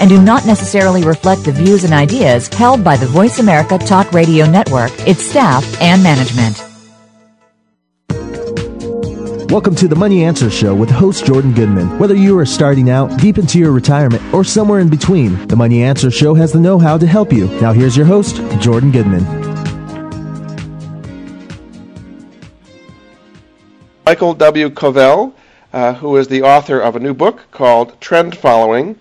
and do not necessarily reflect the views and ideas held by the Voice America Talk Radio Network, its staff, and management. Welcome to the Money Answer Show with host Jordan Goodman. Whether you are starting out, deep into your retirement, or somewhere in between, the Money Answer Show has the know how to help you. Now, here's your host, Jordan Goodman. Michael W. Covel, uh, who is the author of a new book called Trend Following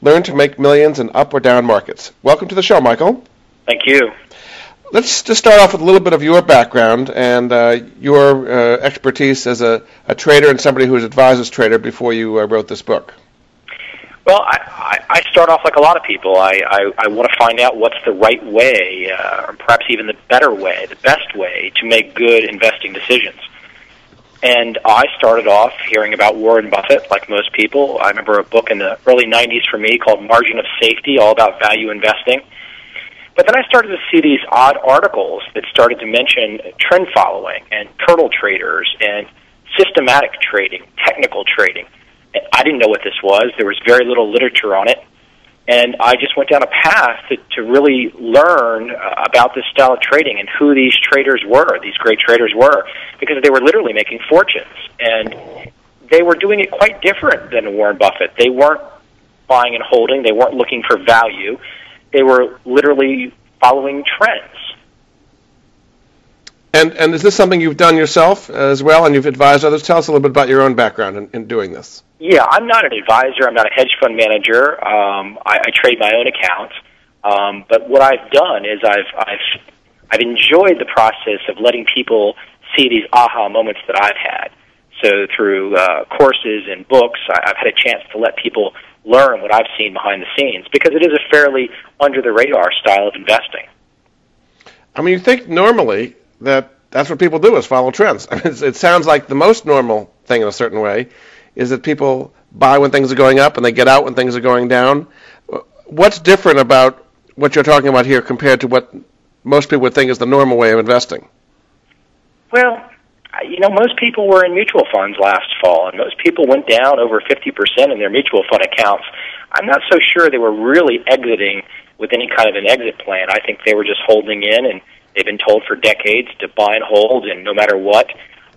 Learn to Make Millions in Up or Down Markets. Welcome to the show, Michael. Thank you. Let's just start off with a little bit of your background and uh, your uh, expertise as a, a, trader and somebody who this trader before you uh, wrote this book. Well, I, I, start off like a lot of people. I, I, I want to find out what's the right way, uh, or perhaps even the better way, the best way to make good investing decisions. And I started off hearing about Warren Buffett, like most people. I remember a book in the early 90s for me called Margin of Safety, all about value investing but then I started to see these odd articles that started to mention trend following and turtle traders and systematic trading, technical trading. I didn't know what this was. There was very little literature on it. And I just went down a path to, to really learn uh, about this style of trading and who these traders were, these great traders were, because they were literally making fortunes. And they were doing it quite different than Warren Buffett. They weren't buying and holding, they weren't looking for value they were literally following trends. And and is this something you've done yourself as well, and you've advised others? Tell us a little bit about your own background in, in doing this. Yeah, I'm not an advisor. I'm not a hedge fund manager. Um, I, I trade my own accounts. Um, but what I've done is I've I've I've enjoyed the process of letting people see these aha moments that I've had. So through uh, courses and books, I, I've had a chance to let people learn what I've seen behind the scenes because it is a fairly under the radar style of investing. I mean, you think normally that that's what people do is follow trends. I mean, it sounds like the most normal thing in a certain way is that people buy when things are going up and they get out when things are going down. What's different about what you're talking about here compared to what most people would think is the normal way of investing? Well, you know, most people were in mutual funds last fall, and most people went down over 50% in their mutual fund accounts. I'm not so sure they were really exiting with any kind of an exit plan. I think they were just holding in, and they've been told for decades to buy and hold, and no matter what.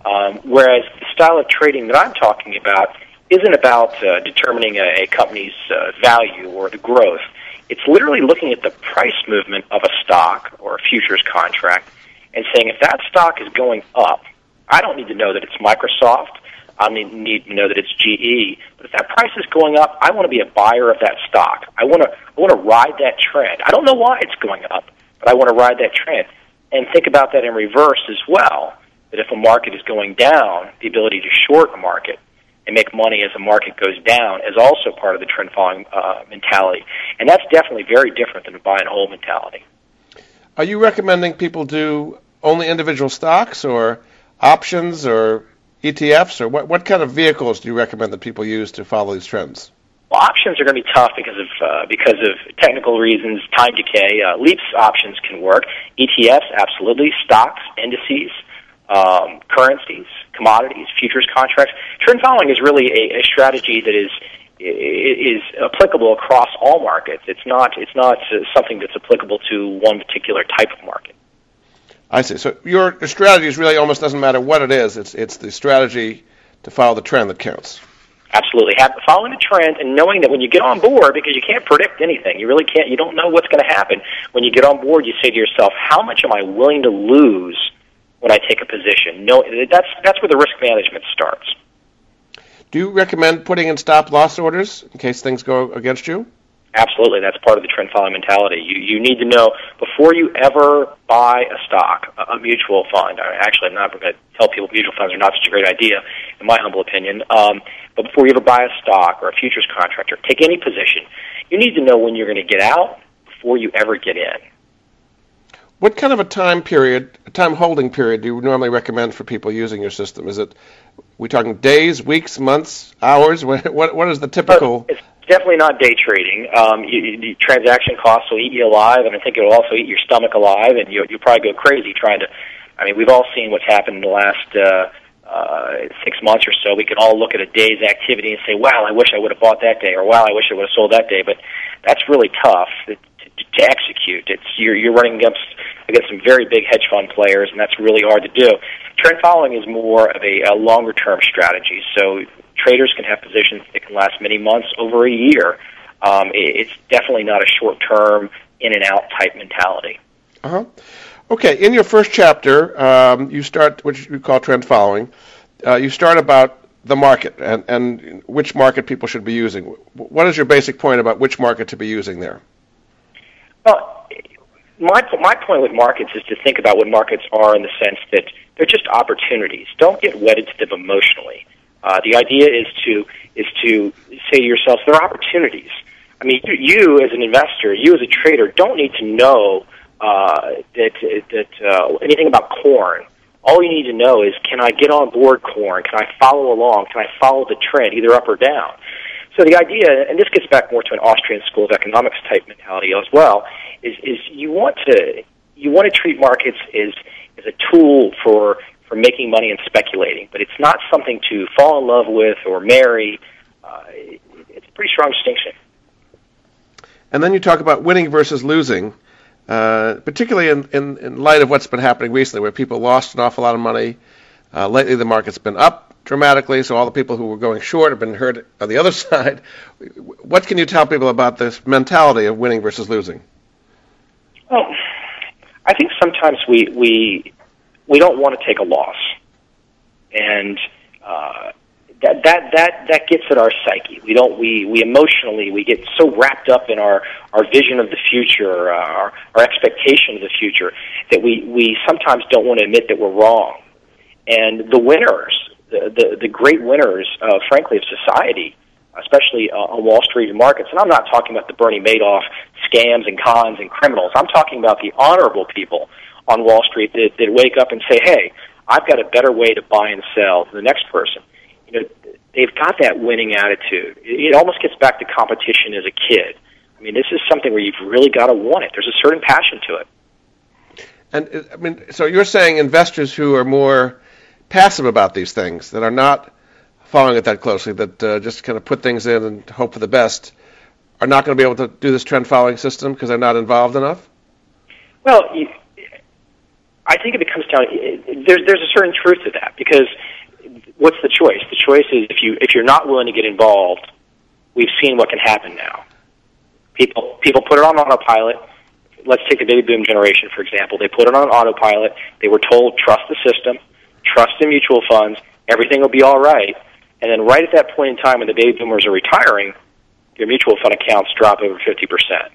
Um, whereas the style of trading that I'm talking about isn't about uh, determining a, a company's uh, value or the growth. It's literally looking at the price movement of a stock or a futures contract and saying if that stock is going up, I don't need to know that it's Microsoft. I don't need to know that it's GE. But if that price is going up, I want to be a buyer of that stock. I want to I want to ride that trend. I don't know why it's going up, but I want to ride that trend. And think about that in reverse as well. That if a market is going down, the ability to short a market and make money as the market goes down is also part of the trend following uh, mentality. And that's definitely very different than a buy and hold mentality. Are you recommending people do only individual stocks or options or ETFs, or what, what kind of vehicles do you recommend that people use to follow these trends? Well, options are going to be tough because of uh, because of technical reasons, time decay. Uh, leaps options can work. ETFs, absolutely. Stocks, indices, um, currencies, commodities, futures contracts. Trend following is really a, a strategy that is is applicable across all markets. It's not it's not uh, something that's applicable to one particular type of market. I see. So your strategy is really almost doesn't matter what it is. It's it's the strategy to follow the trend that counts. Absolutely. Have, following the trend and knowing that when you get on board, because you can't predict anything, you really can't. You don't know what's going to happen. When you get on board, you say to yourself, "How much am I willing to lose when I take a position?" No, that's that's where the risk management starts. Do you recommend putting in stop loss orders in case things go against you? Absolutely, that's part of the trend following mentality. You you need to know before you ever buy a stock, a, a mutual fund. Actually, I'm not going to tell people mutual funds are not such a great idea, in my humble opinion. Um, but before you ever buy a stock or a futures contract or take any position, you need to know when you're going to get out before you ever get in. What kind of a time period, a time holding period, do you normally recommend for people using your system? Is it we talking days, weeks, months, hours? What what, what is the typical? It's definitely not day trading. Um, you, you, the transaction costs will eat you alive, and I think it will also eat your stomach alive, and you, you'll probably go crazy trying to. I mean, we've all seen what's happened in the last uh, uh, six months or so. We can all look at a day's activity and say, "Wow, I wish I would have bought that day," or "Wow, I wish I would have sold that day." But that's really tough to, to, to execute. It's you're you're running against against some very big hedge fund players, and that's really hard to do. Trend following is more of a, a longer term strategy. So traders can have positions that can last many months, over a year. Um, it, it's definitely not a short term, in and out type mentality. Uh huh. Okay, in your first chapter, um, you start, which you call trend following. Uh, you start about the market and, and which market people should be using. What is your basic point about which market to be using there? Well, my my point with markets is to think about what markets are in the sense that they're just opportunities. Don't get wedded to them emotionally. Uh, the idea is to is to say to yourself, there are opportunities. I mean, you, you as an investor, you as a trader, don't need to know uh, that that uh, anything about corn. All you need to know is, can I get on board corn? Can I follow along? Can I follow the trend, either up or down? So the idea, and this gets back more to an Austrian school of economics type mentality as well, is is you want to you want to treat markets as as a tool for for making money and speculating, but it's not something to fall in love with or marry. Uh, it's a pretty strong distinction. And then you talk about winning versus losing, uh, particularly in, in, in light of what's been happening recently, where people lost an awful lot of money. Uh, lately, the market's been up dramatically, so all the people who were going short have been hurt on the other side. What can you tell people about this mentality of winning versus losing? Well, I think sometimes we we we don't want to take a loss, and uh, that that that that gets at our psyche. We don't we we emotionally we get so wrapped up in our our vision of the future, uh, our our expectation of the future that we we sometimes don't want to admit that we're wrong. And the winners, the the, great winners, uh, frankly, of society, especially uh, on Wall Street and markets. And I'm not talking about the Bernie Madoff scams and cons and criminals. I'm talking about the honorable people on Wall Street that, that wake up and say, "Hey, I've got a better way to buy and sell than the next person." You know, they've got that winning attitude. It almost gets back to competition as a kid. I mean, this is something where you've really got to want it. There's a certain passion to it. And I mean, so you're saying investors who are more passive about these things, that are not following it that closely, that uh, just kind of put things in and hope for the best, are not going to be able to do this trend following system because they're not involved enough? Well, I think it comes down. There's there's a certain truth to that because what's the choice? The choice is if you if you're not willing to get involved, we've seen what can happen now. People people put it on autopilot. Let's take the baby boom generation for example. They put it on autopilot. They were told trust the system, trust in mutual funds, everything will be all right. And then right at that point in time when the baby boomers are retiring, your mutual fund accounts drop over 50%.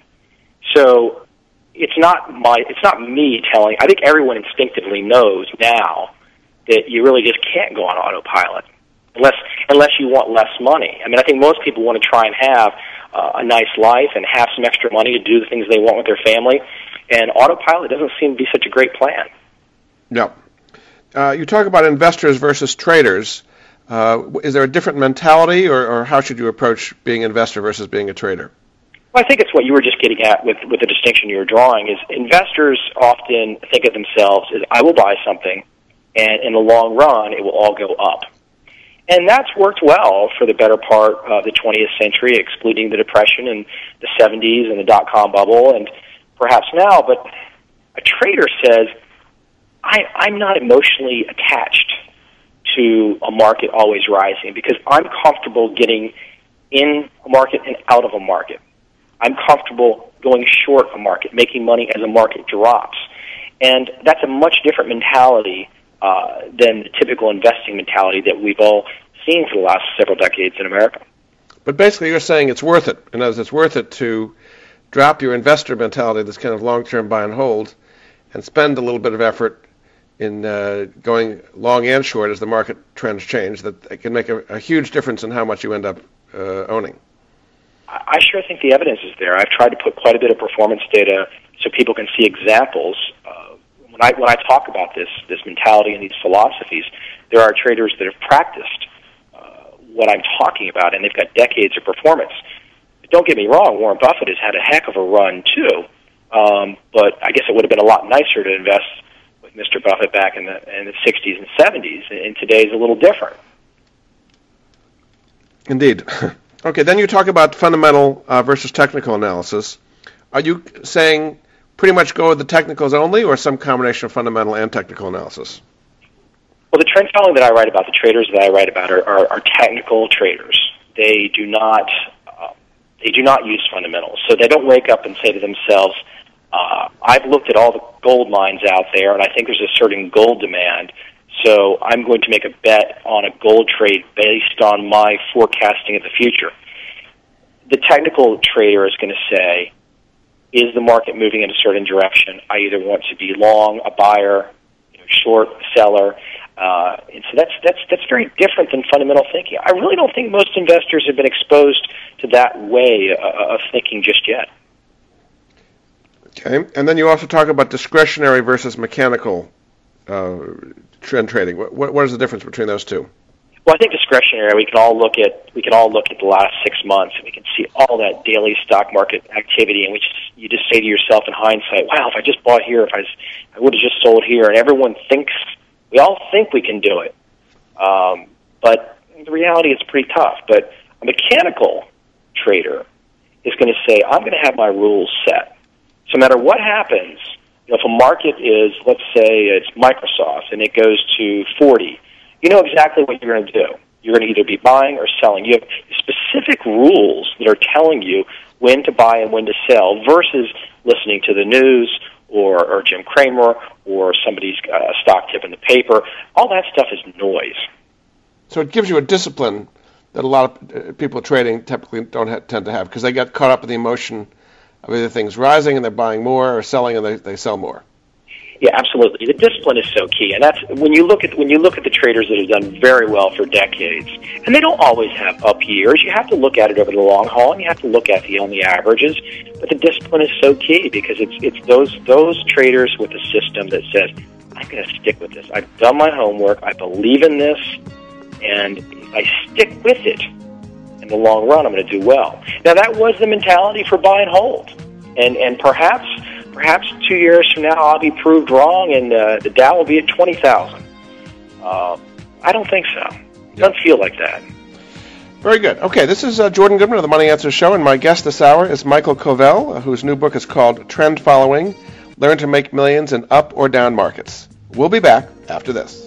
So it's not my it's not me telling. I think everyone instinctively knows now that you really just can't go on autopilot unless unless you want less money. I mean, I think most people want to try and have uh, a nice life and have some extra money to do the things they want with their family, and autopilot doesn't seem to be such a great plan. No. Uh, you talk about investors versus traders. Uh, is there a different mentality, or, or how should you approach being an investor versus being a trader? Well, I think it's what you were just getting at with, with the distinction you were drawing is investors often think of themselves as I will buy something and in the long run it will all go up. And that's worked well for the better part of the 20th century, excluding the Depression and the 70s and the dot com bubble and perhaps now. But a trader says, I, I'm not emotionally attached to a market always rising because I'm comfortable getting in a market and out of a market. I'm comfortable going short a market, making money as a market drops. And that's a much different mentality uh, than the typical investing mentality that we've all seen for the last several decades in America. But basically, you're saying it's worth it. And as it's worth it to drop your investor mentality, this kind of long-term buy and hold, and spend a little bit of effort in uh, going long and short as the market trends change, that it can make a, a huge difference in how much you end up uh, owning. I sure think the evidence is there. I've tried to put quite a bit of performance data so people can see examples uh, when I when I talk about this this mentality and these philosophies, there are traders that have practiced uh, what I'm talking about, and they've got decades of performance. But don't get me wrong, Warren Buffett has had a heck of a run too. Um, but I guess it would have been a lot nicer to invest Mr. Buffett back in the in the 60s and 70s, and today is a little different. Indeed. Okay, then you talk about fundamental uh, versus technical analysis. Are you saying pretty much go with the technicals only, or some combination of fundamental and technical analysis? Well, the trend following that I write about, the traders that I write about, are, are, are technical traders. They do not uh, they do not use fundamentals. So they don't wake up and say to themselves, uh, "I've looked at all the gold mines out there, and I think there's a certain gold demand." So I'm going to make a bet on a gold trade based on my forecasting of the future. The technical trader is going to say, is the market moving in a certain direction? I either want to be long, a buyer, you know, short, seller. Uh, and so that's that's that's very different than fundamental thinking. I really don't think most investors have been exposed to that way uh, of thinking just yet. Okay, and then you also talk about discretionary versus mechanical uh, trend trading. What, what is the difference between those two? Well, I think discretionary. We can all look at we can all look at the last six months, and we can see all that daily stock market activity, and we just you just say to yourself in hindsight, "Wow, if I just bought here, if I, I would have just sold here." And everyone thinks we all think we can do it, um, but the reality is pretty tough. But a mechanical trader is going to say, "I'm going to have my rules set, so no matter what happens." You know, if a market is, let's say it's Microsoft, and it goes to 40, you know exactly what you're going to do. You're going to either be buying or selling. You have specific rules that are telling you when to buy and when to sell versus listening to the news or, or Jim Cramer or somebody's uh, stock tip in the paper. All that stuff is noise. So it gives you a discipline that a lot of uh, people trading typically don't ha- tend to have because they get caught up in the emotion of either things rising and they're buying more or selling and they, they sell more. Yeah, absolutely. The discipline is so key, and that's when you look at when you look at the traders that have done very well for decades, and they don't always have up years. You have to look at it over the long haul, and you have to look at the only averages. But the discipline is so key because it's it's those those traders with a system that says, "I'm going to stick with this. I've done my homework. I believe in this, and if I stick with it, in the long run, I'm going to do well." Now that was the mentality for buy and hold, and and perhaps perhaps two years from now I'll be proved wrong and uh, the Dow will be at 20,000. Uh, I don't think so. It doesn't feel like that. Very good. Okay, this is uh, Jordan Goodman of the Money Answer Show, and my guest this hour is Michael Covel, whose new book is called Trend Following Learn to Make Millions in Up or Down Markets. We'll be back after this.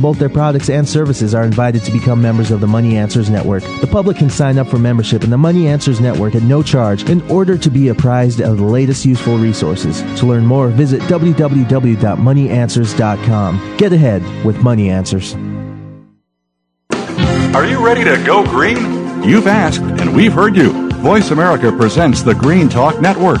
both their products and services are invited to become members of the Money Answers Network. The public can sign up for membership in the Money Answers Network at no charge in order to be apprised of the latest useful resources. To learn more, visit www.moneyanswers.com. Get ahead with Money Answers. Are you ready to go green? You've asked, and we've heard you. Voice America presents the Green Talk Network.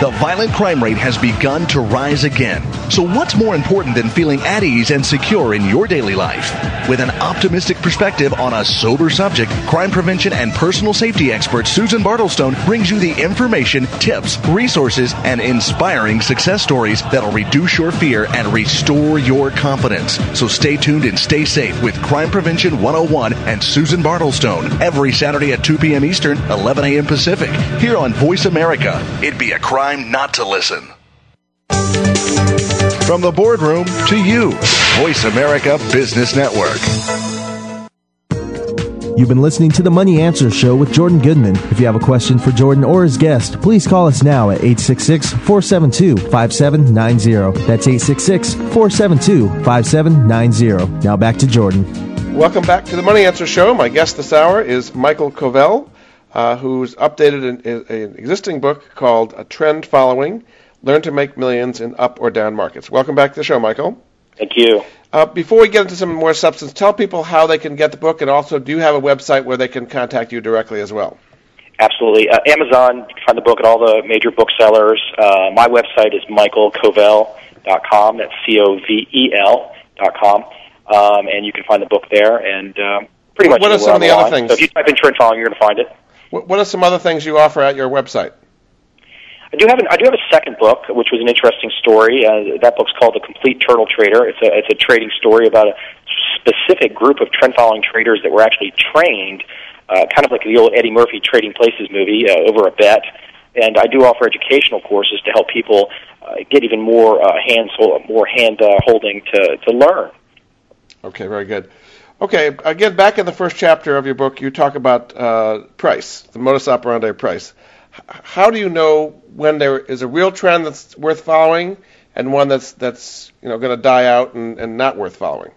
The violent crime rate has begun to rise again. So, what's more important than feeling at ease and secure in your daily life? With an optimistic perspective on a sober subject, crime prevention and personal safety expert Susan Bartlestone brings you the information, tips, resources, and inspiring success stories that'll reduce your fear and restore your confidence. So, stay tuned and stay safe with Crime Prevention 101 and Susan Bartlestone every Saturday at 2 p.m. Eastern, 11 a.m. Pacific, here on Voice America. It'd be a crime not to listen. From the boardroom to you, Voice America Business Network. You've been listening to the Money Answer Show with Jordan Goodman. If you have a question for Jordan or his guest, please call us now at 866 472 5790. That's 866 472 5790. Now back to Jordan. Welcome back to the Money Answer Show. My guest this hour is Michael Covel, uh, who's updated an, an existing book called A Trend Following Learn to Make Millions in Up or Down Markets. Welcome back to the show, Michael. Thank you. Uh, before we get into some more substance, tell people how they can get the book, and also do you have a website where they can contact you directly as well? Absolutely. Uh, Amazon, you can find the book at all the major booksellers. Uh, my website is michaelcovel.com. That's C-O-V-E-L dot com. Um, and you can find the book there, and um, pretty much What are some of the other things? So if you type in trend following, you're going to find it. What, what are some other things you offer at your website? I do have an, I do have a second book, which was an interesting story. Uh, that book's called The Complete Turtle Trader. It's a it's a trading story about a specific group of trend following traders that were actually trained, uh, kind of like the old Eddie Murphy Trading Places movie, uh, over a bet. And I do offer educational courses to help people uh, get even more uh, hands more hand uh, holding to to learn. Okay, very good. Okay, again, back in the first chapter of your book, you talk about uh, price, the modus operandi price. H- how do you know when there is a real trend that's worth following and one that's that's you know going to die out and, and not worth following?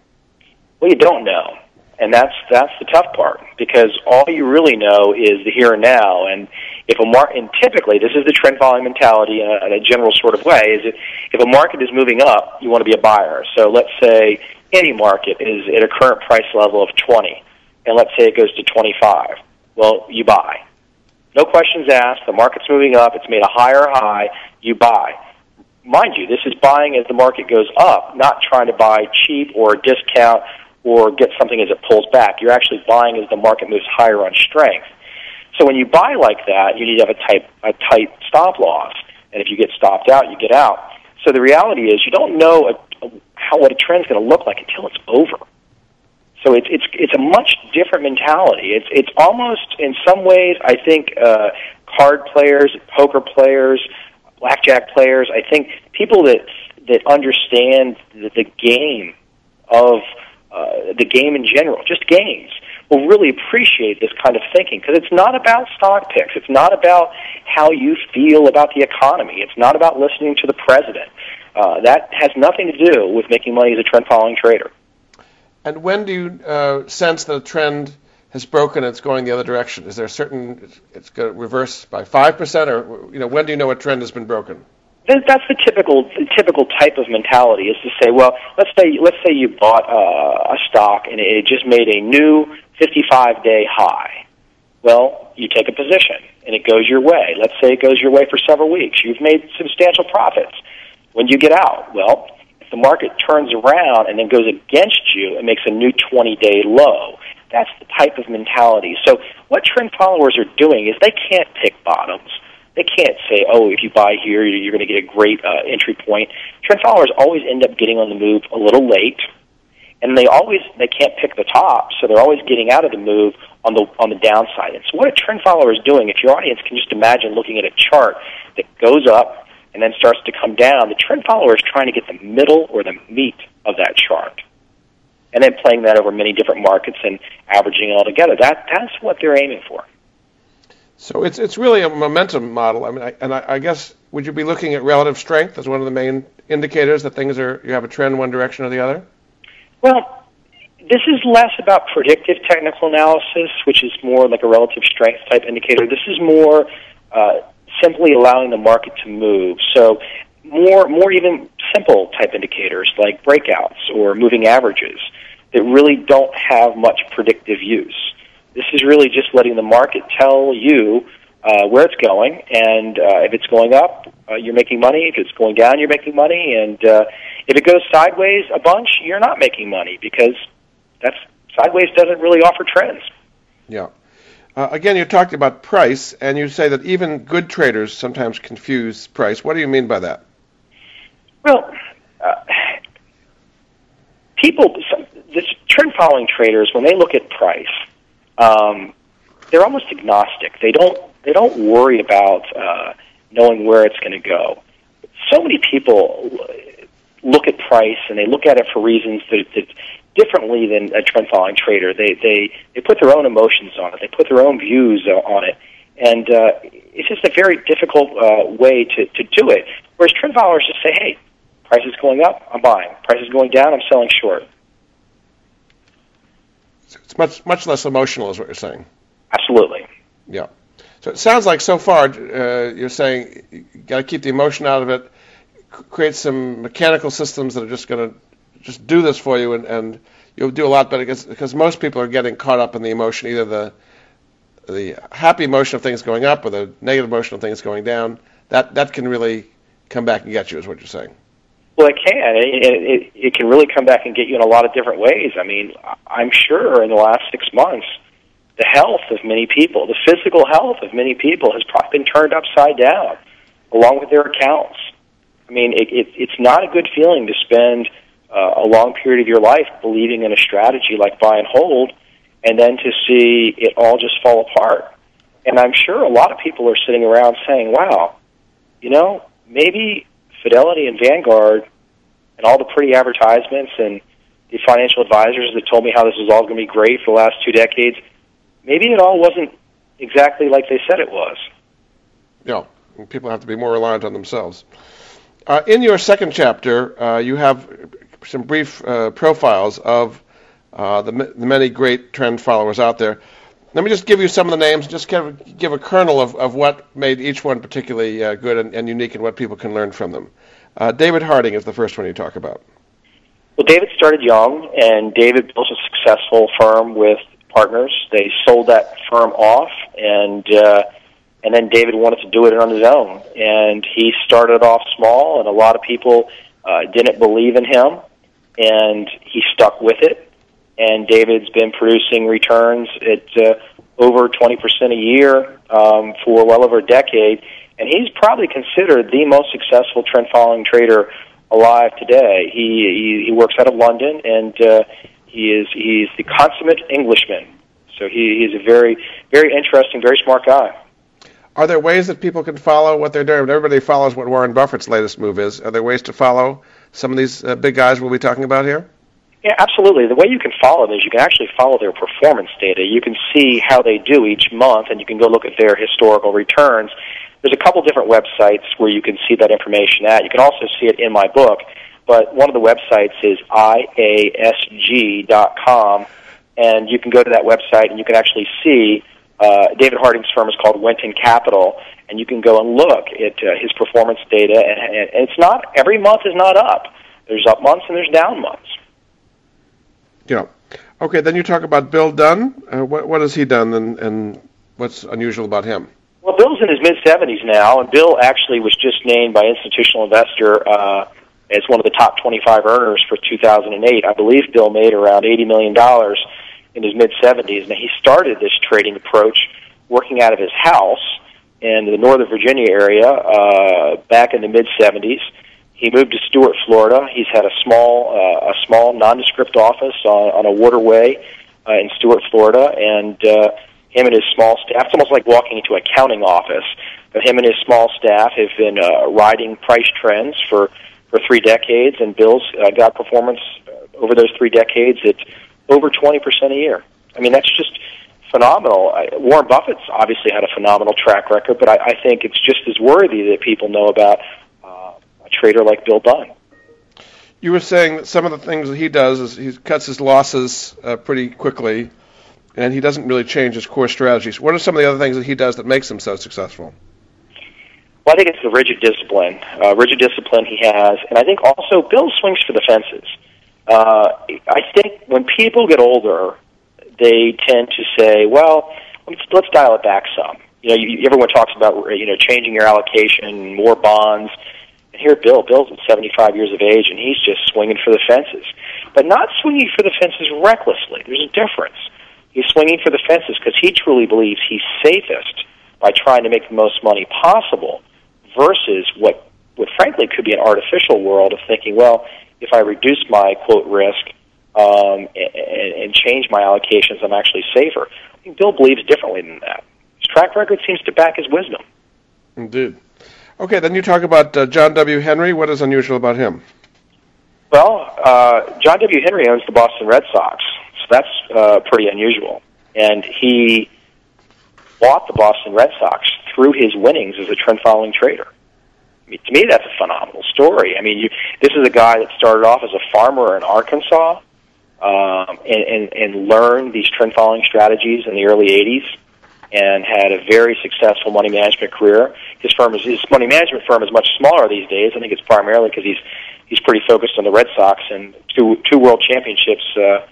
Well, you don't know, and that's that's the tough part because all you really know is the here and now. And if a market, and typically this is the trend following mentality in a, in a general sort of way, is that if a market is moving up, you want to be a buyer. So let's say any market is at a current price level of 20, and let's say it goes to 25. Well, you buy. No questions asked. The market's moving up. It's made a higher high. You buy. Mind you, this is buying as the market goes up, not trying to buy cheap or a discount or get something as it pulls back. You're actually buying as the market moves higher on strength. So when you buy like that, you need to have a tight, a tight stop loss. And if you get stopped out, you get out. So the reality is you don't know a, how what a trend's going to look like until it's over. So it's it's it's a much different mentality. It's it's almost in some ways I think uh, card players, poker players, blackjack players. I think people that that understand the, the game of uh, the game in general, just games, will really appreciate this kind of thinking because it's not about stock picks. It's not about how you feel about the economy. It's not about listening to the president. Uh, that has nothing to do with making money as a trend following trader. And when do you uh, sense that a trend has broken and it's going the other direction? Is there a certain it's going to reverse by five percent, or you know when do you know a trend has been broken? That's the typical the typical type of mentality is to say, well, let's say let's say you bought uh, a stock and it just made a new 55 day high. Well, you take a position and it goes your way. Let's say it goes your way for several weeks. You've made substantial profits. When you get out, well, if the market turns around and then goes against you and makes a new 20 day low, that's the type of mentality. So what trend followers are doing is they can't pick bottoms. They can't say, oh, if you buy here, you're going to get a great uh, entry point. Trend followers always end up getting on the move a little late, and they always they can't pick the top, so they're always getting out of the move on the on the downside. And so, what a trend follower is doing, if your audience can just imagine looking at a chart that goes up and then starts to come down, the trend follower is trying to get the middle or the meat of that chart, and then playing that over many different markets and averaging it all together. That that's what they're aiming for. So it's it's really a momentum model. I mean, I, and I, I guess would you be looking at relative strength as one of the main indicators that things are you have a trend one direction or the other? Well, this is less about predictive technical analysis, which is more like a relative strength type indicator. This is more uh, simply allowing the market to move. So more more even simple type indicators like breakouts or moving averages that really don't have much predictive use. This is really just letting the market tell you uh, where it's going, and uh, if it's going up, uh, you're making money. If it's going down, you're making money, and uh, if it goes sideways a bunch, you're not making money because that's sideways doesn't really offer trends. Yeah. Uh, again, you talked about price, and you say that even good traders sometimes confuse price. What do you mean by that? Well, uh, people, this trend following traders, when they look at price, um, they're almost agnostic. They don't they don't worry about uh, knowing where it's going to go. So many people look at price and they look at it for reasons that, that differently than a trend following trader. They they they put their own emotions on it. They put their own views on it, and uh, it's just a very difficult uh, way to to do it. Whereas trend followers just say, "Hey, price is going up, I'm buying. Price is going down, I'm selling short." It's much much less emotional, is what you're saying. Absolutely. Yeah. So it sounds like so far uh, you're saying you got to keep the emotion out of it, create some mechanical systems that are just going to just do this for you, and, and you'll do a lot better because, because most people are getting caught up in the emotion, either the the happy emotion of things going up or the negative emotion of things going down. That that can really come back and get you, is what you're saying. Well, it can. It, it, it can really come back and get you in a lot of different ways. I mean, I'm sure in the last six months, the health of many people, the physical health of many people, has probably been turned upside down, along with their accounts. I mean, it, it, it's not a good feeling to spend uh, a long period of your life believing in a strategy like buy and hold, and then to see it all just fall apart. And I'm sure a lot of people are sitting around saying, wow, you know, maybe Fidelity and Vanguard and all the pretty advertisements and the financial advisors that told me how this was all going to be great for the last two decades, maybe it all wasn't exactly like they said it was. Yeah, people have to be more reliant on themselves. Uh, in your second chapter, uh, you have some brief uh, profiles of uh, the, the, many great trend followers out there. Let me just give you some of the names, just give, give a kernel of, of what made each one particularly uh, good and, and, unique and what people can learn from them. Uh, David Harding is the first one you talk about. Well, David started young, and David built a successful firm with partners. They sold that firm off, and uh, and then David wanted to do it on his own. And he started off small, and a lot of people uh, didn't believe in him and he stuck with it. And David's been producing returns at uh, over 20% a year um, for well over a decade. And he's probably considered the most successful trend following trader alive today. He, he, he works out of London and uh, he is he's the consummate Englishman. So he, he's a very, very interesting, very smart guy. Are there ways that people can follow what they're doing? Everybody follows what Warren Buffett's latest move is. Are there ways to follow some of these uh, big guys we'll be talking about here? Yeah, absolutely. The way you can follow them is you can actually follow their performance data. You can see how they do each month, and you can go look at their historical returns. There's a couple different websites where you can see that information at. You can also see it in my book, but one of the websites is iasg.com, and you can go to that website and you can actually see uh, David Harding's firm is called Winton Capital, and you can go and look at uh, his performance data. And, and it's not every month is not up. There's up months and there's down months. Yeah. Okay. Then you talk about Bill Dunn. Uh, what what has he done, and and what's unusual about him? Well, Bill's in his mid 70s now, and Bill actually was just named by Institutional Investor uh, as one of the top 25 earners for 2008. I believe Bill made around 80 million dollars in his mid 70s, and he started this trading approach working out of his house in the Northern Virginia area uh, back in the mid 70s. He moved to Stuart, Florida. He's had a small, uh, a small nondescript office on, on a waterway uh, in Stuart, Florida, and uh, him and his small staff. It's almost like walking into an accounting office. But him and his small staff have been uh, riding price trends for for three decades, and Bill's uh, got performance over those three decades at over 20% a year. I mean, that's just phenomenal. I, Warren Buffett's obviously had a phenomenal track record, but I, I think it's just as worthy that people know about uh, a trader like Bill Dunn. You were saying that some of the things that he does is he cuts his losses uh, pretty quickly, and he doesn't really change his core strategies. What are some of the other things that he does that makes him so successful? Well, I think it's the rigid discipline, uh, rigid discipline he has, and I think also Bill swings for the fences. Uh, Uh, I think when people get older, they tend to say, "Well, let's, let's dial it back some." you know, you, everyone talks about you know changing your allocation, more bonds. And here, Bill, Bill's at 75 years of age, and he's just swinging for the fences, but not swinging for the fences recklessly. There's a difference. He's swinging for the fences because he truly believes he's safest by trying to make the most money possible, versus what, what frankly could be an artificial world of thinking, well, if I reduce my quote risk um, and, and change my allocations, I'm actually safer. I think Bill believes differently than that. His track record seems to back his wisdom. Indeed. Okay, then you talk about uh, John W. Henry. What is unusual about him? Well, uh, John W. Henry owns the Boston Red Sox, so that's uh, pretty unusual. And he bought the Boston Red Sox through his winnings as a trend following trader. To me, that's a phenomenal story. I mean, you, this is a guy that started off as a farmer in Arkansas um, and, and, and learned these trend following strategies in the early 80s and had a very successful money management career. His firm is his money management firm is much smaller these days. I think it's primarily because he's he's pretty focused on the Red Sox and two two world championships. Uh,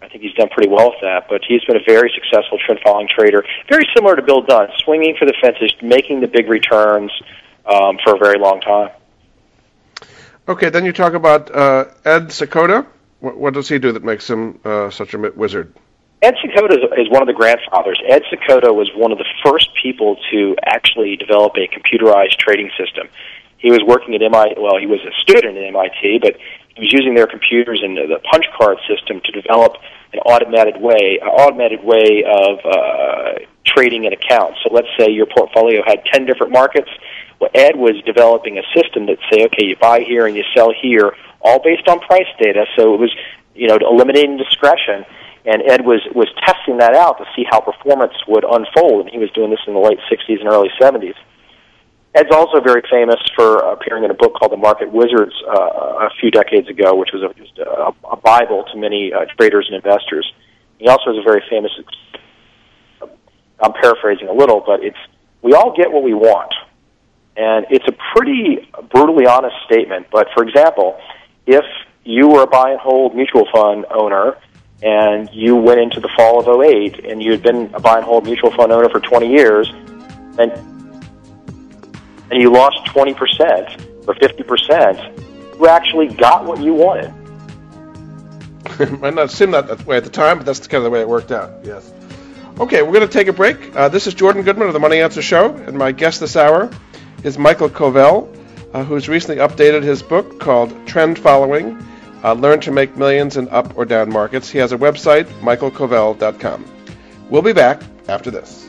I think he's done pretty well with that. But he's been a very successful trend following trader, very similar to Bill Dunn, swinging for the fences, making the big returns um, for a very long time. Okay, then you talk about uh, Ed Seykota. What, what, does he do that makes him uh, such a wizard? Ed Seykota is, is one of the grandfathers. Ed Seykota was one of the first people to actually develop a computerized trading system. He was working at MIT. Well, he was a student at MIT, but he was using their computers and the punch card system to develop an automated way, an automated way of uh, trading an account. So let's say your portfolio had ten different markets. Well, Ed was developing a system that say, okay, you buy here and you sell here, all based on price data. So it was, you know, eliminating discretion. And Ed was was testing that out to see how performance would unfold. And he was doing this in the late '60s and early '70s. Ed's also very famous for appearing in a book called The Market Wizards uh, a few decades ago, which was a, just a, a Bible to many uh, traders and investors. He also has a very famous. I'm paraphrasing a little, but it's we all get what we want, and it's a pretty brutally honest statement. But for example, if you were a buy and hold mutual fund owner and you went into the fall of 08 and you had been a buy and hold mutual fund owner for 20 years, and and you lost 20% or 50%, you actually got what you wanted. Might not seem that way at the time, but that's kind of the way it worked out, yes. Okay, we're going to take a break. Uh, this is Jordan Goodman of the Money Answer Show, and my guest this hour is Michael Covel, uh, who's recently updated his book called Trend Following uh, Learn to Make Millions in Up or Down Markets. He has a website, michaelcovel.com. We'll be back after this.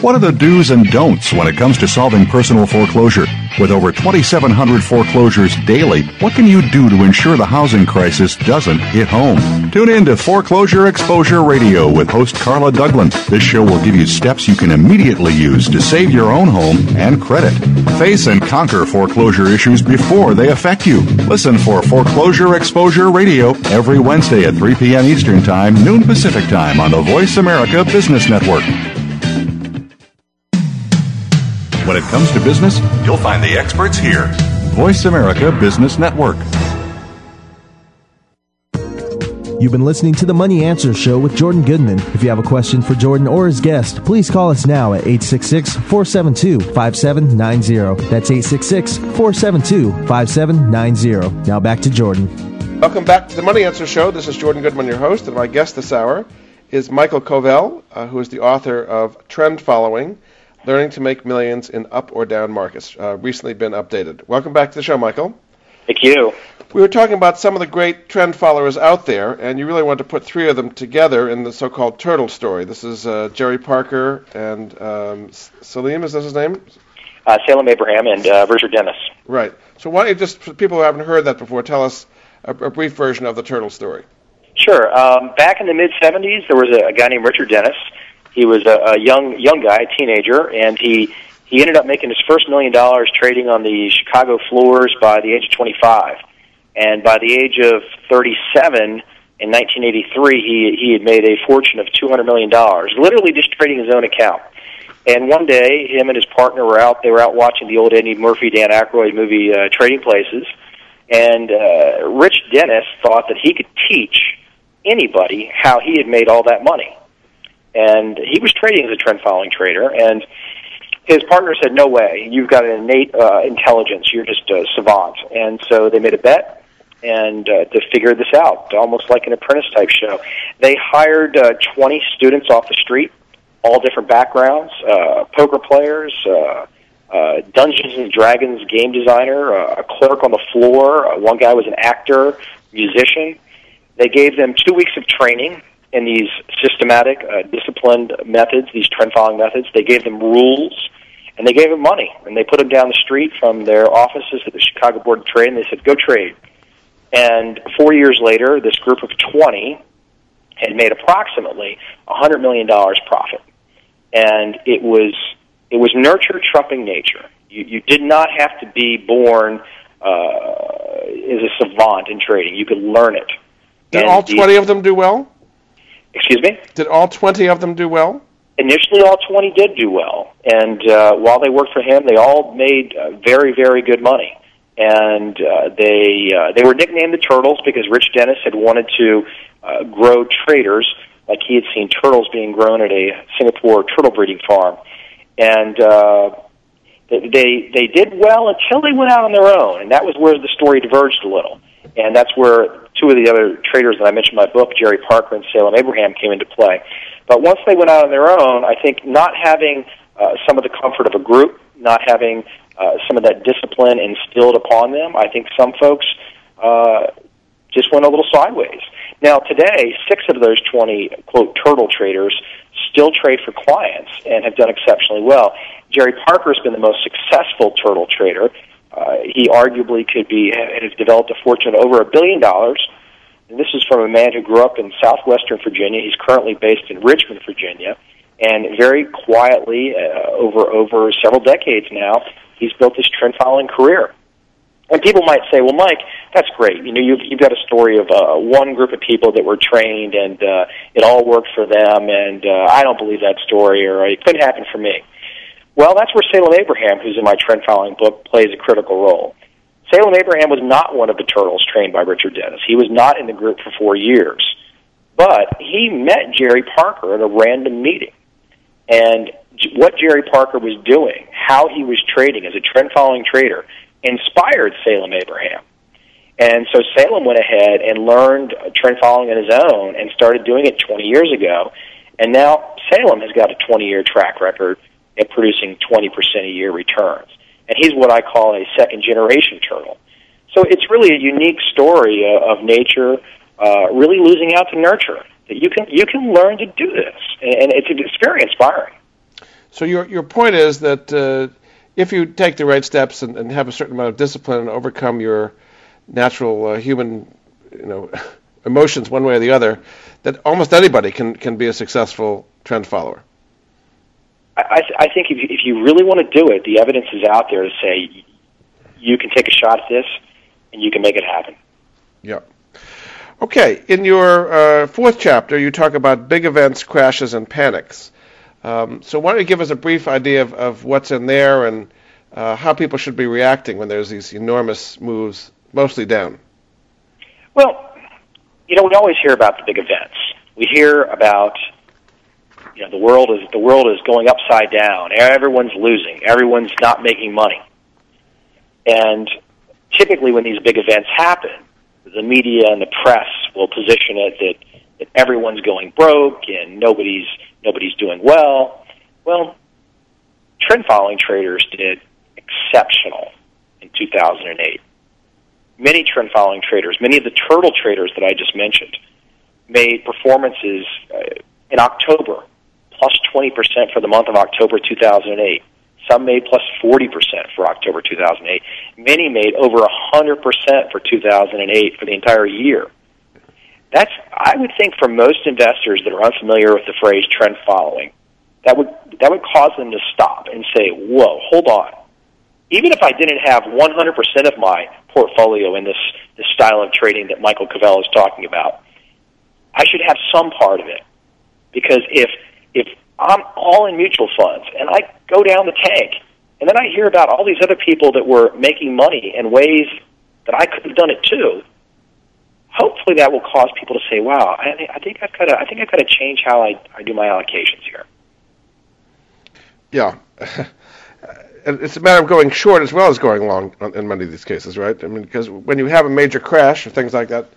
What are the do's and don'ts when it comes to solving personal foreclosure? With over 2,700 foreclosures daily, what can you do to ensure the housing crisis doesn't hit home? Tune in to Foreclosure Exposure Radio with host Carla Douglas. This show will give you steps you can immediately use to save your own home and credit. Face and conquer foreclosure issues before they affect you. Listen for Foreclosure Exposure Radio every Wednesday at 3 p.m. Eastern Time, noon Pacific Time on the Voice America Business Network. When it comes to business, You'll find the experts here. Voice America Business Network. You've been listening to the Money Answer Show with Jordan Goodman. If you have a question for Jordan or his guest, please call us now at 866 472 5790. That's 866 472 5790. Now back to Jordan. Welcome back to the Money Answer Show. This is Jordan Goodman, your host, and my guest this hour is Michael Covel, uh, who is the author of Trend Following Learning to Make Millions in Up or Down Markets, uh, recently been updated. Welcome back to the show, Michael. Thank you. We were talking about some of the great trend followers out there, and you really wanted to put three of them together in the so called turtle story. This is uh, Jerry Parker and um, Salim, is that his name? Uh, Salem Abraham and uh, Richard Dennis. Right. So, why don't you just, for people who haven't heard that before, tell us a, a brief version of the turtle story? Sure. Um, back in the mid '70s, there was a, a guy named Richard Dennis. He was a, a young young guy, a teenager, and he he ended up making his first million dollars trading on the Chicago floors by the age of 25. And by the age of 37, in 1983, he he had made a fortune of 200 million dollars, literally just trading his own account. And one day, him and his partner were out. They were out watching the old Eddie Murphy, Dan Aykroyd movie, uh, Trading Places. And uh, Rich Dennis thought that he could teach anybody how he had made all that money. And he was trading as a trend following trader. And his partner said, "No way! You've got an innate uh, intelligence. You're just a savant." And so they made a bet and uh, to figure this out, almost like an apprentice type show. They hired uh, 20 students off the street, all different backgrounds, uh, poker players. Uh, uh, Dungeons and Dragons game designer, uh, a clerk on the floor. Uh, one guy was an actor, musician. They gave them two weeks of training in these systematic, uh, disciplined methods, these trend following methods. They gave them rules, and they gave them money. And they put them down the street from their offices at the Chicago Board of Trade, and they said, "Go trade." And four years later, this group of 20 had made approximately $100 million profit. And it was, it was nurture trumping nature. You, you did not have to be born uh, as a savant in trading. You could learn it. Did And all the- 20 of them do well? Excuse me? Did all 20 of them do well? initially all 20 did do well. And uh, while they worked for him they all made uh, very very good money. And uh, they uh, they were nicknamed the turtles because rich dennis had wanted to uh, grow traders like he had seen turtles being grown at a singapore turtle breeding farm. And uh, they they they did well until they went out on their own. And that was where the story diverged a little. And that's where two of the other traders that I mentioned in my book, Jerry Parker and Salem Abraham, came into play. But once they went out on their own, I think not having uh, some of the comfort of a group, not having uh, some of that discipline instilled upon them, I think some folks uh, just went a little sideways. Now, today, six of those 20, quote, turtle traders still trade for clients and have done exceptionally well. Jerry Parker has been the most successful turtle trader. Uh, he arguably could be and has developed a fortune of over a billion dollars. And this is from a man who grew up in southwestern Virginia. He's currently based in Richmond, Virginia, and very quietly, uh, over over several decades now, he's built this trend following career. And people might say, "Well, Mike, that's great. You know, you've, you've got a story of uh, one group of people that were trained, and uh, it all worked for them. And uh, I don't believe that story, or it couldn't happen for me." Well, that's where Salem Abraham, who's in my trend following book, plays a critical role. Salem Abraham was not one of the turtles trained by Richard Dennis. He was not in the group for four years. But he met Jerry Parker at a random meeting. And what Jerry Parker was doing, how he was trading as a trend following trader, inspired Salem Abraham. And so Salem went ahead and learned trend following on his own and started doing it 20 years ago. And now Salem has got a 20 year track record at producing 20% a year returns. And he's what I call a second generation turtle. So it's really a unique story of nature uh, really losing out to nurture. That you can you can learn to do this, and, and it's it's very inspiring. So your your point is that uh, if you take the right steps and, and, have a certain amount of discipline and overcome your natural uh, human, you know, emotions one way or the other, that almost anybody can can be a successful trend follower. I, I think if you, if you really want to do it, the evidence is out there to say you can take a shot at this and you can make it happen. Yeah. Okay, in your uh, fourth chapter, you talk about big events, crashes, and panics. Um, so, why don't you give us a brief idea of, of what's in there and uh, how people should be reacting when there's these enormous moves, mostly down? Well, you know, we always hear about the big events. We hear about you know the world is the world is going upside down. Everyone's losing. Everyone's not making money. And typically, when these big events happen, the media and the press will position it that, that everyone's going broke and nobody's nobody's doing well. Well, trend following traders did exceptional in 2008. Many trend following traders, many of the turtle traders that I just mentioned, made performances uh, in October plus 20% for the month of October 2008. Some made plus 40% for October 2008. Many made over 100% for 2008 for the entire year. That's, I would think, for most investors that are unfamiliar with the phrase trend following, that would that would cause them to stop and say, "Whoa, hold on." Even if I didn't have 100% of my portfolio in this this style of trading that Michael Covello is talking about, I should have some part of it. Because if if I'm all in mutual funds and I go down the tank and then I hear about all these other people that were making money in ways that I could have done it too, hopefully that will cause people to say, "Wow, I, I think I've got to I think I've got to change how I, I do my allocations here." Yeah. it's a matter of going short as well as going long in many of these cases, right? I mean, because when you have a major crash or things like that,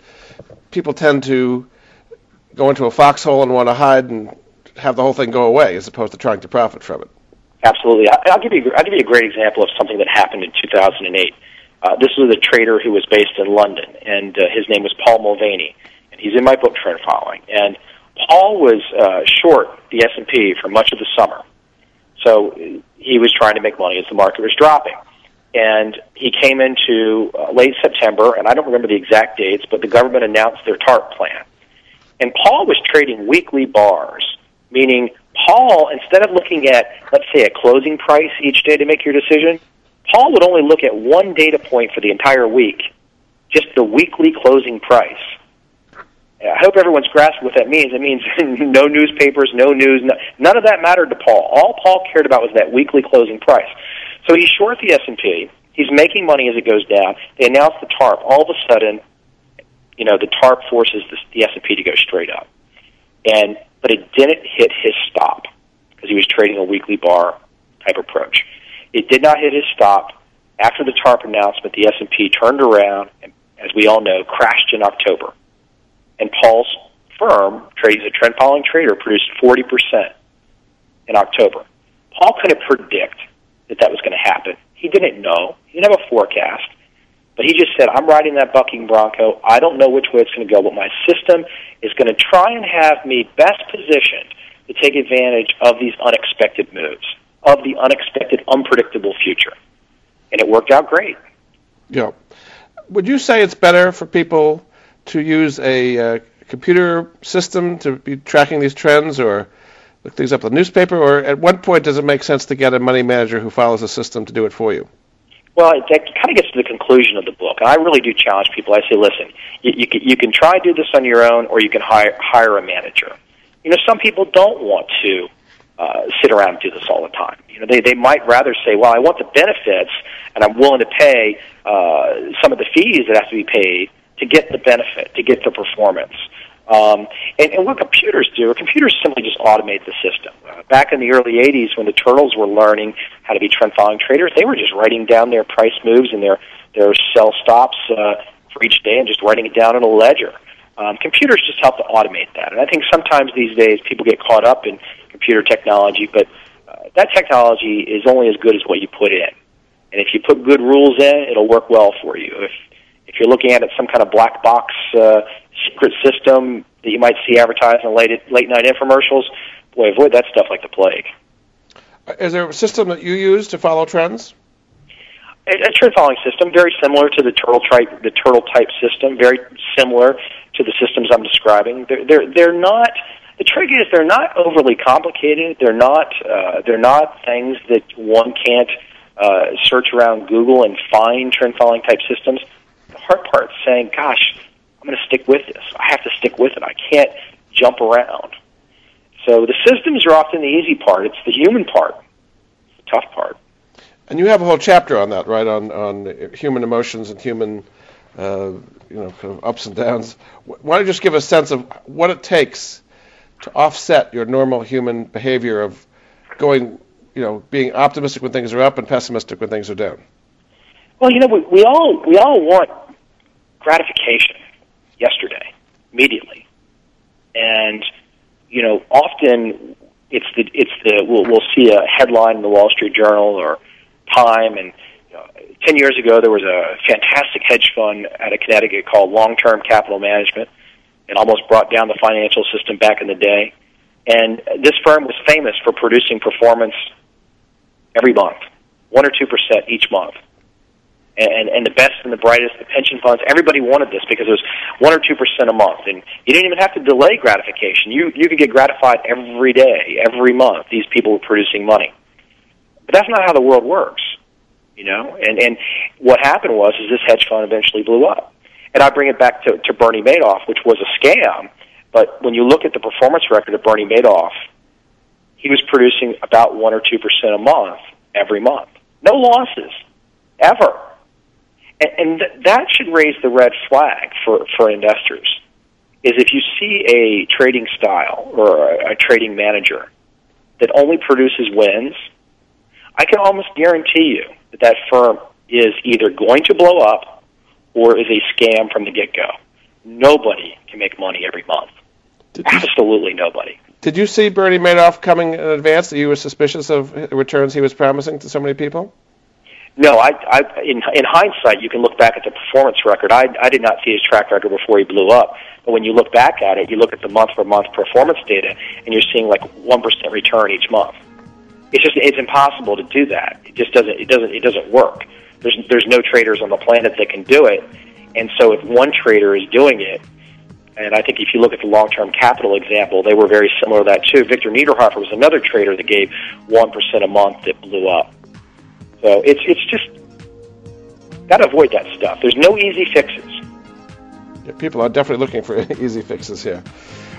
people tend to go into a foxhole and want to hide and have the whole thing go away as opposed to trying to profit from it. Absolutely. I'll give you I'll give you a great example of something that happened in 2008. Uh, this was a trader who was based in London, and uh, his name was Paul Mulvaney, and he's in my book Trend Following. And Paul was uh, short the S and P for much of the summer, so he was trying to make money as the market was dropping. And he came into uh, late September, and I don't remember the exact dates, but the government announced their TARP plan. And Paul was trading weekly bars meaning Paul, instead of looking at, let's say, a closing price each day to make your decision, Paul would only look at one data point for the entire week, just the weekly closing price. I hope everyone's grasped what that means. It means no newspapers, no news, no, none of that mattered to Paul. All Paul cared about was that weekly closing price. So he's short the S&P. He's making money as it goes down. They announce the TARP. All of a sudden, you know, the TARP forces the, the S&P to go straight up. And but it didn't hit his stop because he was trading a weekly bar type approach. It did not hit his stop. After the TARP announcement, the S&P turned around and, as we all know, crashed in October. And Paul's firm, trading as a trend following trader, produced 40% in October. Paul couldn't predict that that was going to happen. He didn't know. He didn't have a forecast. But he just said, I'm riding that bucking bronco. I don't know which way it's going to go, but my system is going to try and have me best positioned to take advantage of these unexpected moves, of the unexpected, unpredictable future. And it worked out great. Yeah. Would you say it's better for people to use a uh, computer system to be tracking these trends or look things up in the newspaper? Or at what point does it make sense to get a money manager who follows a system to do it for you? Well, it, that kind of gets to the conclusion of the book, and I really do challenge people. I say, listen, you, you, can, you can try to do this on your own, or you can hire hire a manager. You know, some people don't want to uh, sit around and do this all the time. You know, they they might rather say, well, I want the benefits, and I'm willing to pay uh, some of the fees that have to be paid to get the benefit, to get the performance. Um, and, and what computers do, computers simply just automate the system. Uh, back in the early 80s, when the turtles were learning how to be trend following traders, they were just writing down their price moves and their, their sell stops uh, for each day and just writing it down in a ledger. Um, computers just help to automate that. And I think sometimes these days people get caught up in computer technology, but uh, that technology is only as good as what you put in. And if you put good rules in, it'll work well for you. If if you're looking at it some kind of black box uh, secret system that you might see advertised in late late night infomercials, boy, avoid that stuff like the plague. Is there a system that you use to follow trends? A, a trend following system, very similar to the turtle type, the turtle type system, very similar to the systems I'm describing. They're they're, they're not. The trick is they're not overly complicated. They're not uh, they're not things that one can't uh, search around Google and find trend following type systems. The hard part is saying, "Gosh, I'm going to stick with this. I have to stick with it. I can't jump around." So the systems are often the easy part. It's the human part, the tough part. And you have a whole chapter on that, right? On on human emotions and human, uh, you know, kind of ups and downs. Why don't you just give a sense of what it takes to offset your normal human behavior of going, you know, being optimistic when things are up and pessimistic when things are down? Well, you know, we, we all we all want gratification immediately, and you know, often it's the it's the we'll, we'll see a headline in the Wall Street Journal or Time, and you know, ten years ago there was a fantastic hedge fund out of Connecticut called Long Term Capital Management. It almost brought down the financial system back in the day, and this firm was famous for producing performance every month, one or two percent each month and, and the best and the brightest, the pension funds, everybody wanted this because it was one or two percent a month, and you didn't even have to delay gratification. You you could get gratified every day, every month. These people were producing money, but that's not how the world works, you know. And and what happened was is this hedge fund eventually blew up, and I bring it back to to Bernie Madoff, which was a scam. But when you look at the performance record of Bernie Madoff, he was producing about one or two percent a month every month, no losses ever and, and th- that should raise the red flag for for investors. Is if you see a trading style or a, a trading manager that only produces wins, I can almost guarantee you that that firm is either going to blow up or is a scam from the get go. Nobody can make money every month. Did Absolutely nobody. Did you see Bernie Madoff coming in advance that you were suspicious of the returns he was promising to so many people? No, I, I in in hindsight, you can look back at the performance record. I I did not see his track record before he blew up. But when you look back at it, you look at the month for month performance data, and you're seeing like one percent return each month. It's just it's impossible to do that. It just doesn't it doesn't it doesn't work. There's there's no traders on the planet that can do it, and so if one trader is doing it, and I think if you look at the long-term capital example, they were very similar to that too. Victor Niederhoffer was another trader that gave one percent a month that blew up. So it's it's just got to avoid that stuff. There's no easy fixes. Yeah, people are definitely looking for easy fixes here.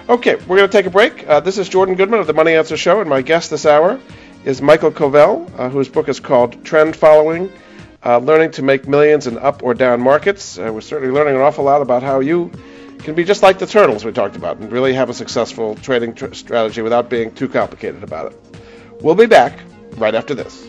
Okay, we're going to take a break. Uh, this is Jordan Goodman of the Money Answer Show, and my guest this hour is Michael Covel, uh, whose book is called Trend Following uh, Learning to Make Millions in Up or Down Markets. Uh, we're certainly learning an awful lot about how you can be just like the turtles we talked about and really have a successful trading tr- strategy without being too complicated about it. We'll be back right after this.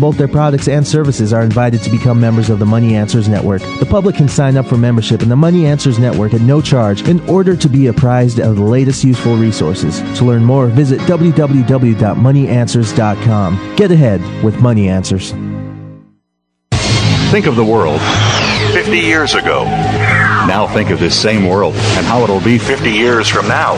both their products and services are invited to become members of the Money Answers Network. The public can sign up for membership in the Money Answers Network at no charge in order to be apprised of the latest useful resources. To learn more, visit www.moneyanswers.com. Get ahead with Money Answers. Think of the world 50 years ago. Now think of this same world and how it'll be 50 years from now.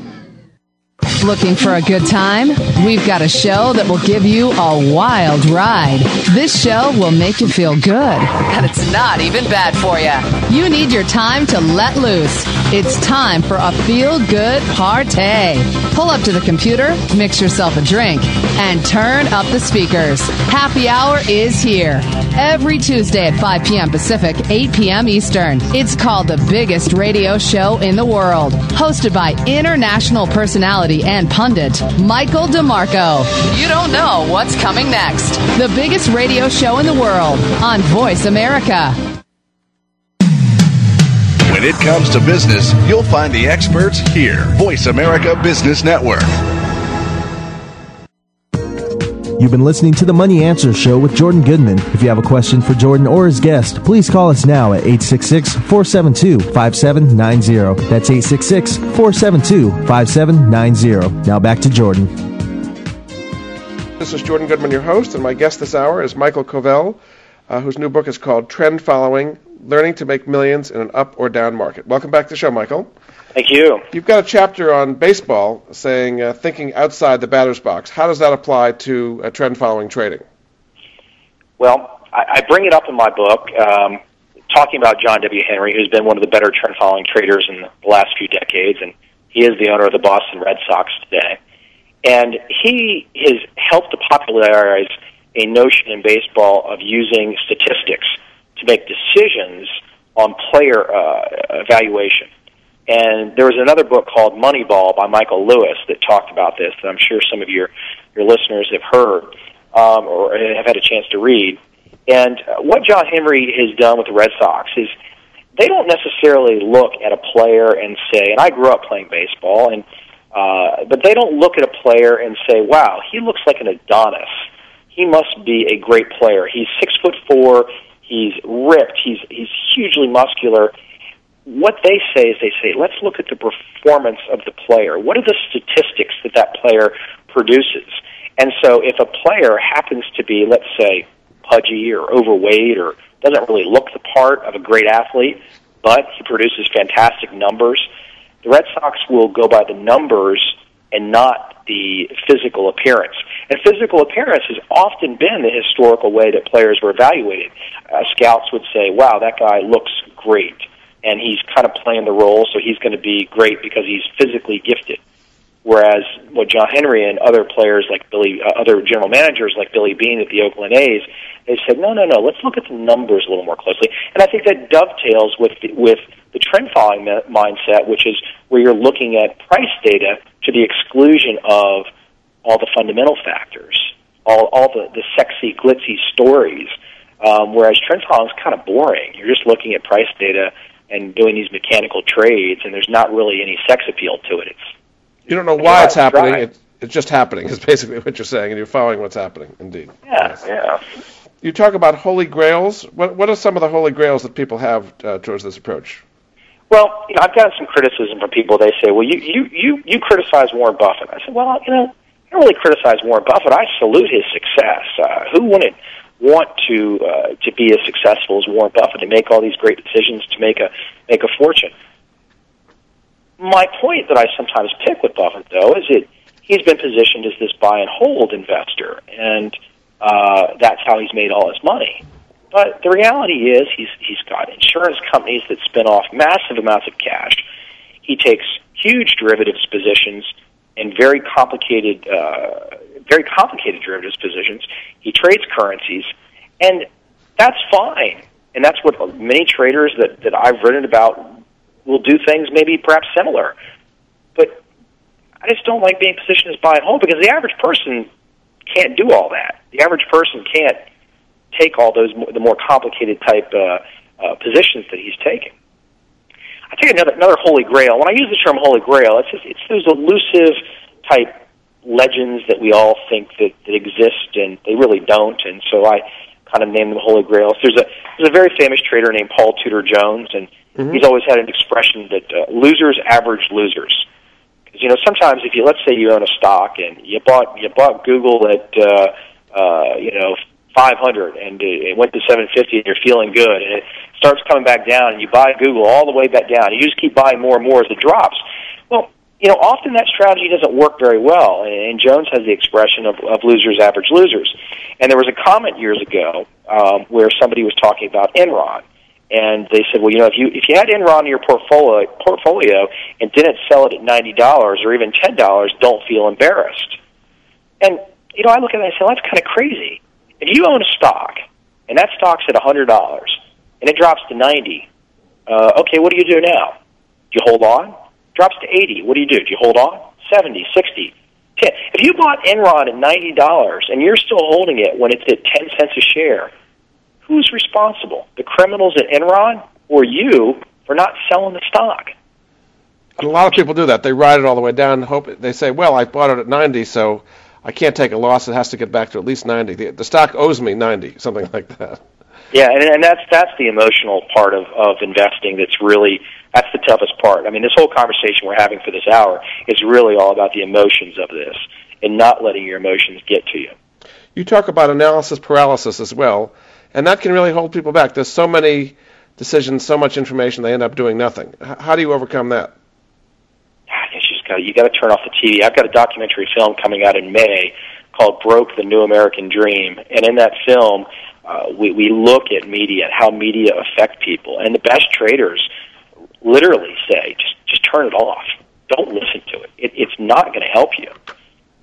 Looking for a good time? We've got a show that will give you a wild ride. This show will make you feel good, and it's not even bad for you. You need your time to let loose. It's time for a feel good party. Pull up to the computer, mix yourself a drink, and turn up the speakers. Happy hour is here. Every Tuesday at 5 p.m. Pacific, 8 p.m. Eastern. It's called the biggest radio show in the world. Hosted by international personality and pundit, Michael DeMarco. You don't know what's coming next. The biggest radio show in the world on Voice America. When it comes to business, you'll find the experts here. Voice America Business Network. You've been listening to the Money Answer Show with Jordan Goodman. If you have a question for Jordan or his guest, please call us now at 866 472 5790. That's 866 472 5790. Now back to Jordan. This is Jordan Goodman, your host, and my guest this hour is Michael Covel, uh, whose new book is called Trend Following Learning to Make Millions in an Up or Down Market. Welcome back to the show, Michael. Thank you. You've got a chapter on baseball saying uh, thinking outside the batter's box. How does that apply to uh, trend following trading? Well, I, I bring it up in my book, um, talking about John W. Henry, who's been one of the better trend following traders in the last few decades, and he is the owner of the Boston Red Sox today. And he has helped to popularize a notion in baseball of using statistics to make decisions on player uh, evaluation. And there was another book called Moneyball by Michael Lewis that talked about this that I'm sure some of your, your listeners have heard um, or have had a chance to read. And uh, what John Henry has done with the Red Sox is they don't necessarily look at a player and say, and I grew up playing baseball, and uh, but they don't look at a player and say, "Wow, he looks like an Adonis. He must be a great player. He's six foot four. He's ripped. He's he's hugely muscular." what they say is they say, let's look at the performance of the player. What are the statistics that that player produces? And so if a player happens to be, let's say, pudgy or overweight or doesn't really look the part of a great athlete, but he produces fantastic numbers, the Red Sox will go by the numbers and not the physical appearance. And physical appearance has often been the historical way that players were evaluated. Uh, scouts would say, wow, that guy looks great and he's kind of playing the role, so he's going to be great because he's physically gifted. Whereas what John Henry and other players like Billy, uh, other general managers like Billy Beane at the Oakland A's, they said, no, no, no, let's look at the numbers a little more closely. And I think that dovetails with the, with the trend following mindset, which is where you're looking at price data to the exclusion of all the fundamental factors, all all the the sexy, glitzy stories. Um, whereas trend following is kind of boring. You're just looking at price data and doing these mechanical trades, and there's not really any sex appeal to it. It's you don't know why it's happening. It's, it's just happening. Is basically what you're saying, and you're following what's happening. Indeed. Yeah, yes. yeah. You talk about holy grails. What what are some of the holy grails that people have uh, towards this approach? Well, you know, I've gotten some criticism from people. They say, "Well, you you you you criticize Warren Buffett." I said, "Well, you know, I don't really criticize Warren Buffett. I salute his success. Uh, who wouldn't want to uh, to be as successful as Warren Buffett and make all these great decisions to make a make a fortune. My point that I sometimes pick with Buffett, though, is that he's been positioned as this buy and hold investor, and uh, that's how he's made all his money. But the reality is, he's he's got insurance companies that spin off massive amounts of cash. He takes huge derivatives positions in very complicated uh, very complicated derivatives positions. He trades currencies, and that's fine. And that's what many traders that, that I've written about will do things maybe perhaps similar. But I just don't like being positioned as buy and hold because the average person can't do all that. The average person can't take all those the more complicated type uh, uh, positions that he's taking. I take another another holy grail. When I use the term holy grail, it's just, it's those elusive type legends that we all think that, that exist, and they really don't. And so I kind of name them holy grails. There's a there's a very famous trader named Paul Tudor Jones, and mm-hmm. he's always had an expression that uh, losers average losers. Because you know sometimes if you let's say you own a stock and you bought you bought Google at uh, uh, you know 500 and it went to 750 and you're feeling good and it starts coming back down and you buy Google all the way back down. You just keep buying more and more as it drops. Well, you know, often that strategy doesn't work very well. And Jones has the expression of, of losers average losers. And there was a comment years ago um, where somebody was talking about Enron. And they said, well, you know, if you if you had Enron in your portfolio portfolio and didn't sell it at ninety dollars or even ten dollars, don't feel embarrassed. And you know, I look at that and I say, well, that's kind of crazy. If you own a stock and that stock's at a hundred dollars and it drops to ninety, uh, okay, what do you do now? Do you hold on? Drops to eighty. What do you do? Do you hold on? Seventy, sixty. 10. If you bought Enron at ninety dollars and you're still holding it when it's at ten cents a share, who's responsible? The criminals at Enron or you for not selling the stock? a lot of people do that. They ride it all the way down. Hope they say, "Well, I bought it at ninety, so I can't take a loss. It has to get back to at least 90. The, the stock owes me 90, something like that. Yeah, and, and that's that's the emotional part of of investing. That's really that's the toughest part. I mean, this whole conversation we're having for this hour is really all about the emotions of this and not letting your emotions get to you. You talk about analysis paralysis as well, and that can really hold people back. There's so many decisions, so much information, they end up doing nothing. How do you overcome that? You got to turn off the TV. I've got a documentary film coming out in May called "Broke: The New American Dream," and in that film, uh, we we look at media, and how media affect people, and the best traders literally say, just just turn it off. Don't listen to it. it it's not going to help you.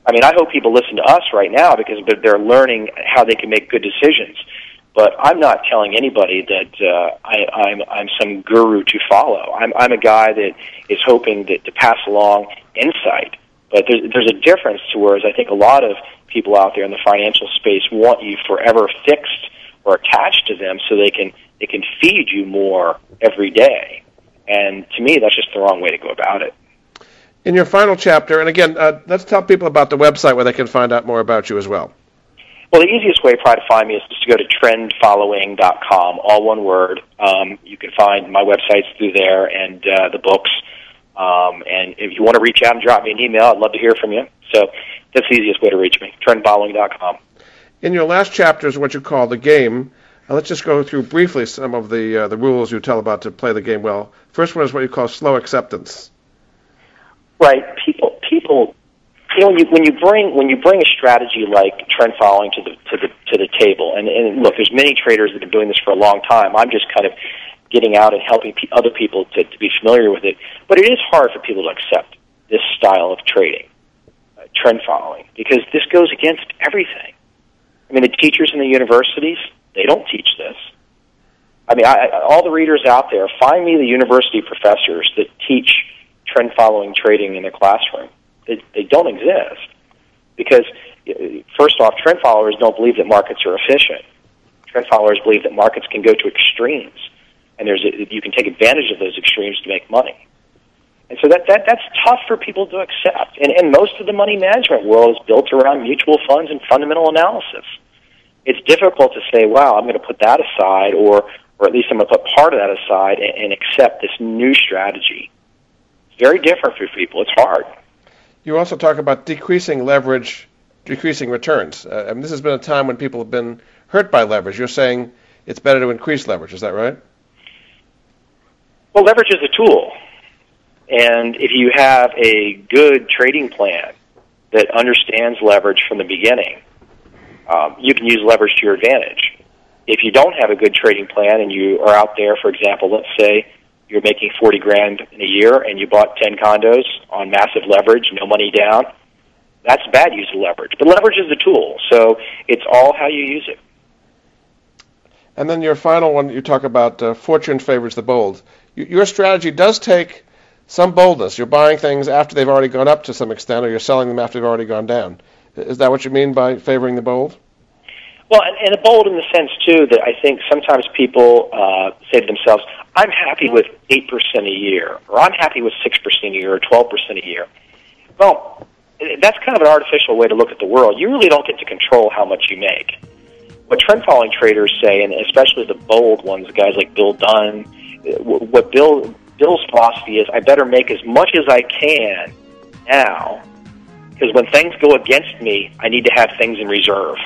I mean, I hope people listen to us right now because they're learning how they can make good decisions. But I'm not telling anybody that uh, I, I'm I'm some guru to follow. I'm I'm a guy that is hoping that to pass along insight. But there's there's a difference to whereas I think a lot of people out there in the financial space want you forever fixed or attached to them so they can they can feed you more every day. And to me, that's just the wrong way to go about it. In your final chapter, and again, uh, let's tell people about the website where they can find out more about you as well. Well, the easiest way probably to find me is just to go to trendfollowing.com, all one word. Um, you can find my websites through there and uh, the books. Um, and if you want to reach out and drop me an email, I'd love to hear from you. So that's the easiest way to reach me, trendfollowing.com. In your last chapter is what you call the game. Uh, let's just go through briefly some of the uh, the rules you tell about to play the game well. First one is what you call slow acceptance. Right. People people you know, when you when you bring when you bring a strategy like trend following to the to the to the table, and, and look, there's many traders that have been doing this for a long time. I'm just kind of getting out and helping p- other people to, to be familiar with it. But it is hard for people to accept this style of trading, uh, trend following, because this goes against everything. I mean, the teachers in the universities they don't teach this. I mean, I, I, all the readers out there, find me the university professors that teach trend following trading in the classroom they, they don't exist because first off, trend followers don't believe that markets are efficient. Trend followers believe that markets can go to extremes, and there's a, you can take advantage of those extremes to make money. And so that, that that's tough for people to accept. And, and most of the money management world is built around mutual funds and fundamental analysis. It's difficult to say, "Wow, I'm going to put that aside," or or at least I'm going to put part of that aside and, and accept this new strategy. It's very different for people. It's hard. You also talk about decreasing leverage, decreasing returns. Uh, I mean, this has been a time when people have been hurt by leverage. You're saying it's better to increase leverage. Is that right? Well, leverage is a tool. And if you have a good trading plan that understands leverage from the beginning, um, you can use leverage to your advantage. If you don't have a good trading plan and you are out there, for example, let's say you're making 40 grand in a year and you bought 10 condos on massive leverage, no money down, that's bad use of leverage. But leverage is a tool, so it's all how you use it. And then your final one, you talk about uh, fortune favors the bold. your strategy does take some boldness. You're buying things after they've already gone up to some extent, or you're selling them after they've already gone down. Is that what you mean by favoring the bold? Well, and, and bold in the sense too that I think sometimes people uh, say to themselves, "I'm happy with eight percent a year," or "I'm happy with six percent a year," or twelve percent a year. Well, that's kind of an artificial way to look at the world. You really don't get to control how much you make. what trend following traders say, and especially the bold ones, guys like Bill Dunn, what Bill Bill's philosophy is, I better make as much as I can now, because when things go against me, I need to have things in reserve.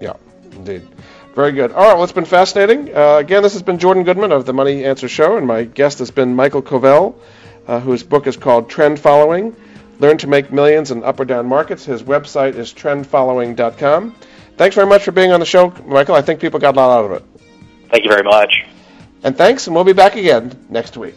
Yeah, indeed. Very good. All right, well, it's been fascinating. Uh, again, this has been Jordan Goodman of the Money Answer Show, and my guest has been Michael Covel, uh, whose book is called Trend Following Learn to Make Millions in Up or Down Markets. His website is trendfollowing.com. Thanks very much for being on the show, Michael. I think people got a lot out of it. Thank you very much. And thanks, and we'll be back again next week.